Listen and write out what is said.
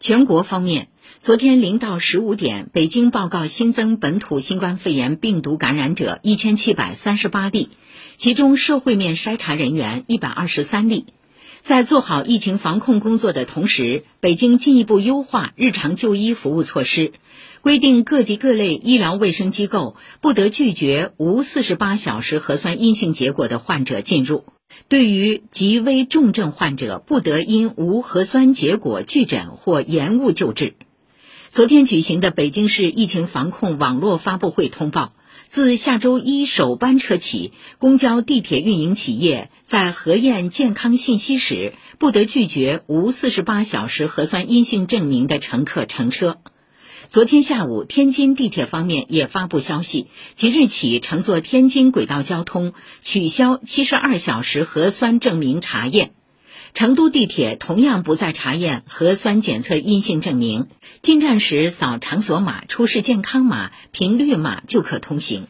全国方面，昨天零到十五点，北京报告新增本土新冠肺炎病毒感染者一千七百三十八例，其中社会面筛查人员一百二十三例。在做好疫情防控工作的同时，北京进一步优化日常就医服务措施，规定各级各类医疗卫生机构不得拒绝无四十八小时核酸阴性结果的患者进入。对于极危重症患者，不得因无核酸结果拒诊或延误救治。昨天举行的北京市疫情防控网络发布会通报，自下周一首班车起，公交、地铁运营企业在核验健康信息时，不得拒绝无四十八小时核酸阴性证明的乘客乘车。昨天下午，天津地铁方面也发布消息，即日起乘坐天津轨道交通取消七十二小时核酸证明查验。成都地铁同样不再查验核酸检测阴性证明，进站时扫场所码、出示健康码、凭绿码就可通行。